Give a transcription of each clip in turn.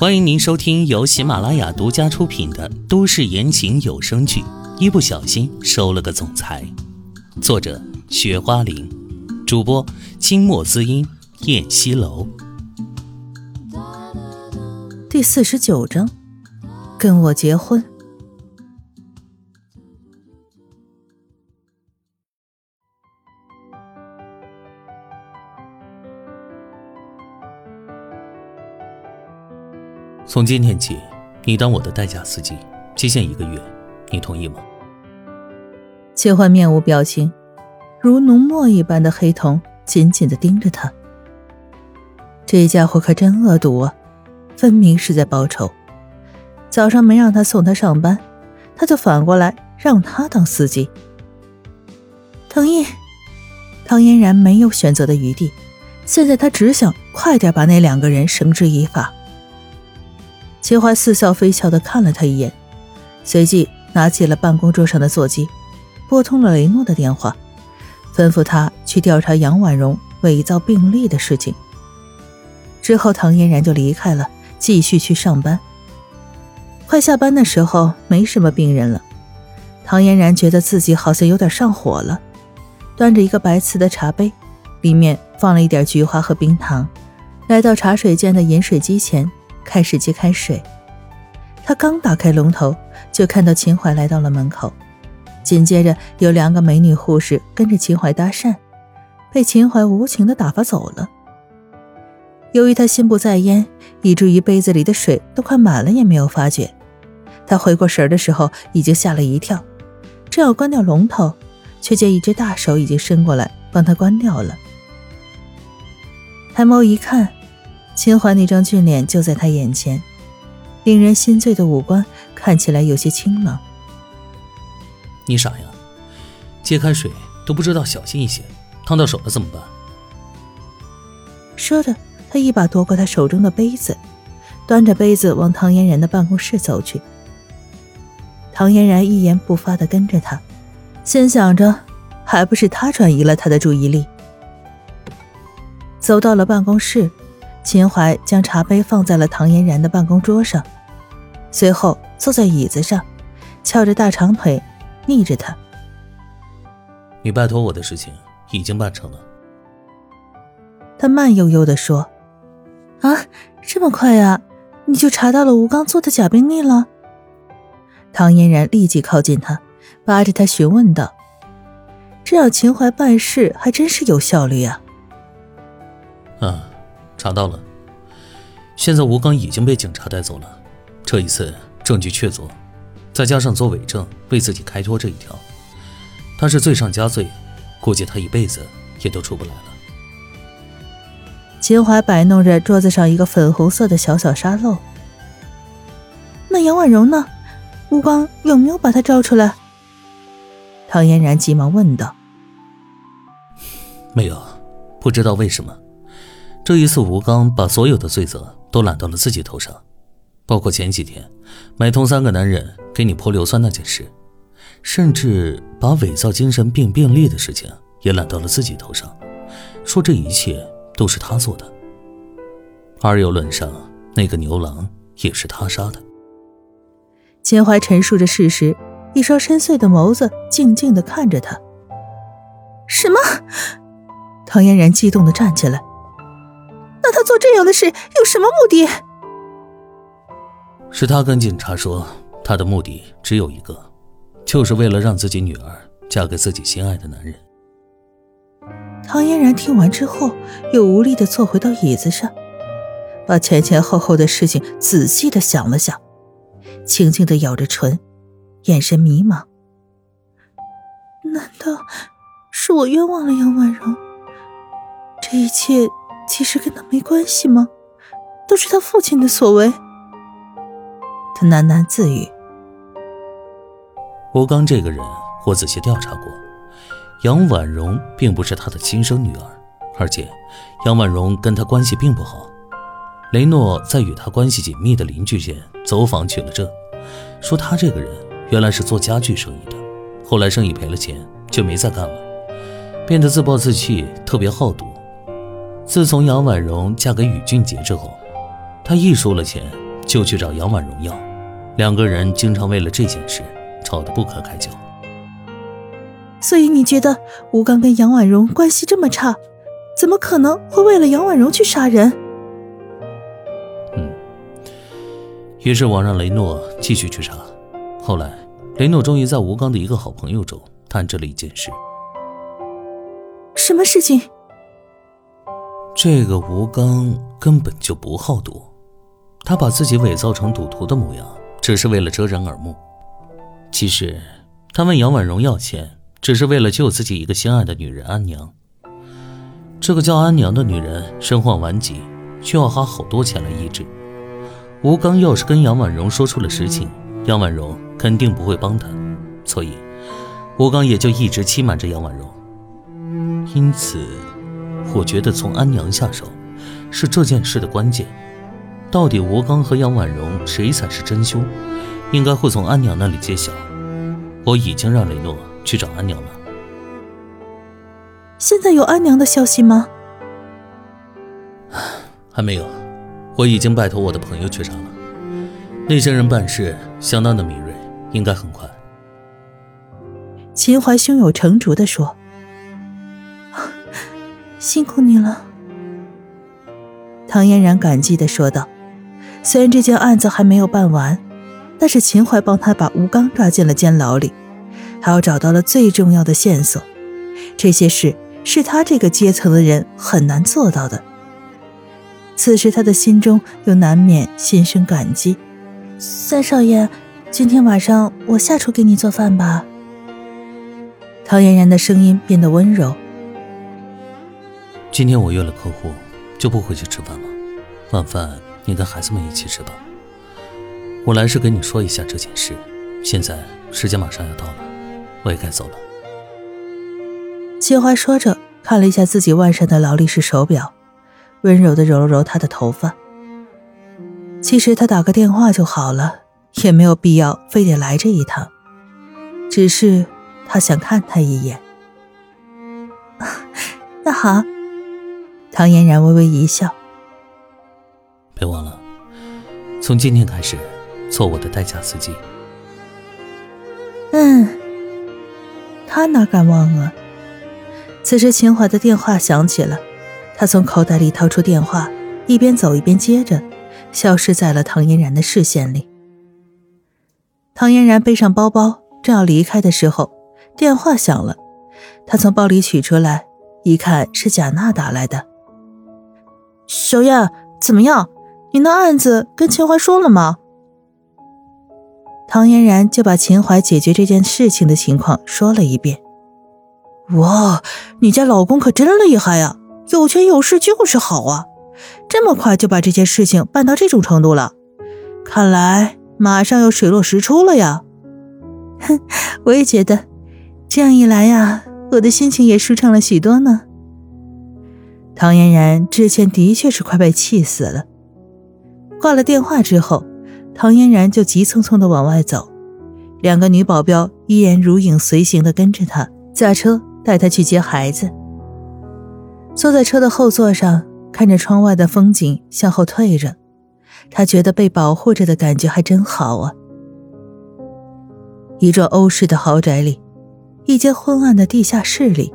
欢迎您收听由喜马拉雅独家出品的都市言情有声剧《一不小心收了个总裁》，作者：雪花玲，主播：清墨滋音、燕西楼。第四十九章，跟我结婚。从今天起，你当我的代驾司机，期限一个月，你同意吗？切换面无表情，如浓墨一般的黑瞳紧紧的盯着他。这家伙可真恶毒啊，分明是在报仇。早上没让他送他上班，他就反过来让他当司机。同意。唐嫣然没有选择的余地，现在他只想快点把那两个人绳之以法。秦淮似笑非笑的看了他一眼，随即拿起了办公桌上的座机，拨通了雷诺的电话，吩咐他去调查杨婉容伪造病历的事情。之后，唐嫣然就离开了，继续去上班。快下班的时候，没什么病人了，唐嫣然觉得自己好像有点上火了，端着一个白瓷的茶杯，里面放了一点菊花和冰糖，来到茶水间的饮水机前。开始接开水，他刚打开龙头，就看到秦淮来到了门口，紧接着有两个美女护士跟着秦淮搭讪，被秦淮无情的打发走了。由于他心不在焉，以至于杯子里的水都快满了也没有发觉。他回过神的时候，已经吓了一跳，正要关掉龙头，却见一只大手已经伸过来帮他关掉了。抬眸一看。秦淮那张俊脸就在他眼前，令人心醉的五官看起来有些清冷。你傻呀？揭开水都不知道小心一些，烫到手了怎么办？说着，他一把夺过他手中的杯子，端着杯子往唐嫣然的办公室走去。唐嫣然一言不发的跟着他，心想着，还不是他转移了他的注意力。走到了办公室。秦淮将茶杯放在了唐嫣然的办公桌上，随后坐在椅子上，翘着大长腿，逆着他。你拜托我的事情已经办成了。他慢悠悠地说：“啊，这么快呀？你就查到了吴刚做的假病历了？”唐嫣然立即靠近他，扒着他询问道：“这让秦淮办事还真是有效率啊。”啊。查到了，现在吴刚已经被警察带走了。这一次证据确凿，再加上做伪证为自己开脱这一条，他是罪上加罪，估计他一辈子也都出不来了。秦淮摆弄着桌子上一个粉红色的小小沙漏。那杨婉容呢？吴刚有没有把她招出来？唐嫣然急忙问道。没有，不知道为什么。这一次，吴刚把所有的罪责都揽到了自己头上，包括前几天买通三个男人给你泼硫酸那件事，甚至把伪造精神病病历的事情也揽到了自己头上，说这一切都是他做的。而有论上，那个牛郎也是他杀的。秦淮陈述着事实，一双深邃的眸子静静地看着他。什么？唐嫣然激动地站起来。那他做这样的事有什么目的？是他跟警察说，他的目的只有一个，就是为了让自己女儿嫁给自己心爱的男人。唐嫣然听完之后，又无力的坐回到椅子上，把前前后后的事情仔细的想了想，轻轻的咬着唇，眼神迷茫。难道是我冤枉了杨婉容？这一切。其实跟他没关系吗？都是他父亲的所为。他喃喃自语。吴刚这个人，我仔细调查过，杨婉容并不是他的亲生女儿，而且杨婉容跟他关系并不好。雷诺在与他关系紧密的邻居间走访取了证，说他这个人原来是做家具生意的，后来生意赔了钱就没再干了，变得自暴自弃，特别好赌。自从杨婉容嫁给宇俊杰之后，他一输了钱就去找杨婉容要，两个人经常为了这件事吵得不可开交。所以你觉得吴刚跟杨婉容关系这么差，怎么可能会为了杨婉容去杀人？嗯。于是我让雷诺继续去查，后来雷诺终于在吴刚的一个好朋友中探知了一件事。什么事情？这个吴刚根本就不好赌，他把自己伪造成赌徒的模样，只是为了遮人耳目。其实，他问杨婉容要钱。只是为了救自己一个心爱的女人安娘。这个叫安娘的女人身患顽疾，需要花好多钱来医治。吴刚要是跟杨婉容说出了实情，杨婉容肯定不会帮他，所以吴刚也就一直欺瞒着杨婉容。因此，我觉得从安娘下手是这件事的关键。到底吴刚和杨婉容谁才是真凶，应该会从安娘那里揭晓。我已经让雷诺。去找安娘了。现在有安娘的消息吗？还没有，我已经拜托我的朋友去查了。那些人办事相当的敏锐，应该很快。秦淮胸有成竹地说：“辛苦你了。”唐嫣然感激的说道：“虽然这件案子还没有办完，但是秦淮帮他把吴刚抓进了监牢里。”还要找到了最重要的线索，这些事是他这个阶层的人很难做到的。此时他的心中又难免心生感激。三少爷，今天晚上我下厨给你做饭吧。唐嫣然的声音变得温柔。今天我约了客户，就不回去吃饭了。晚饭你跟孩子们一起吃吧。我来是跟你说一下这件事。现在时间马上要到了。我也该走了。秦淮说着，看了一下自己腕上的劳力士手表，温柔的揉了揉他的头发。其实他打个电话就好了，也没有必要非得来这一趟。只是他想看他一眼。那好，唐嫣然微微一笑。别忘了，从今天开始做我的代驾司机。嗯。他哪敢忘啊！此时，秦淮的电话响起了，他从口袋里掏出电话，一边走一边接着，消失在了唐嫣然的视线里。唐嫣然背上包包，正要离开的时候，电话响了，他从包里取出来，一看是贾娜打来的。小燕，怎么样？你那案子跟秦淮说了吗？唐嫣然就把秦淮解决这件事情的情况说了一遍。哇，你家老公可真厉害呀！有权有势就是好啊！这么快就把这件事情办到这种程度了，看来马上要水落石出了呀！哼，我也觉得，这样一来呀，我的心情也舒畅了许多呢。唐嫣然之前的确是快被气死了。挂了电话之后。唐嫣然就急匆匆地往外走，两个女保镖依然如影随形地跟着她，驾车带她去接孩子。坐在车的后座上，看着窗外的风景，向后退着，她觉得被保护着的感觉还真好啊。一座欧式的豪宅里，一间昏暗的地下室里，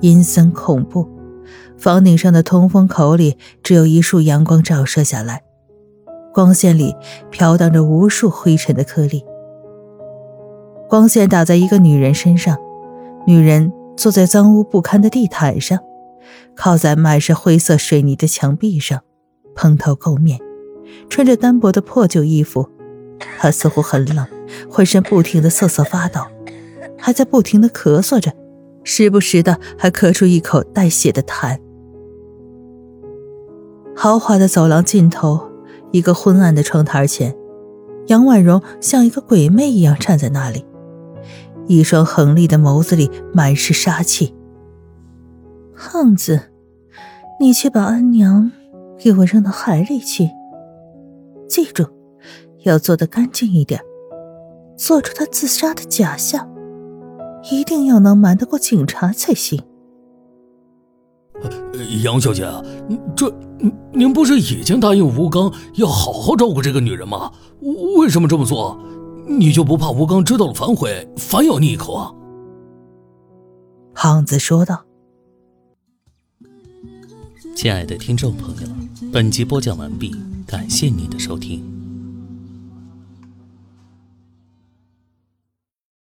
阴森恐怖，房顶上的通风口里只有一束阳光照射下来。光线里飘荡着无数灰尘的颗粒，光线打在一个女人身上，女人坐在脏污不堪的地毯上，靠在满是灰色水泥的墙壁上，蓬头垢面，穿着单薄的破旧衣服。她似乎很冷，浑身不停的瑟瑟发抖，还在不停的咳嗽着，时不时的还咳出一口带血的痰。豪华的走廊尽头。一个昏暗的窗台前，杨婉容像一个鬼魅一样站在那里，一双横厉的眸子里满是杀气。胖子，你去把安娘给我扔到海里去。记住，要做的干净一点，做出她自杀的假象，一定要能瞒得过警察才行。杨小姐，这您不是已经答应吴刚要好好照顾这个女人吗？为什么这么做？你就不怕吴刚知道了反悔，反咬你一口啊？胖子说道。亲爱的听众朋友，本集播讲完毕，感谢您的收听。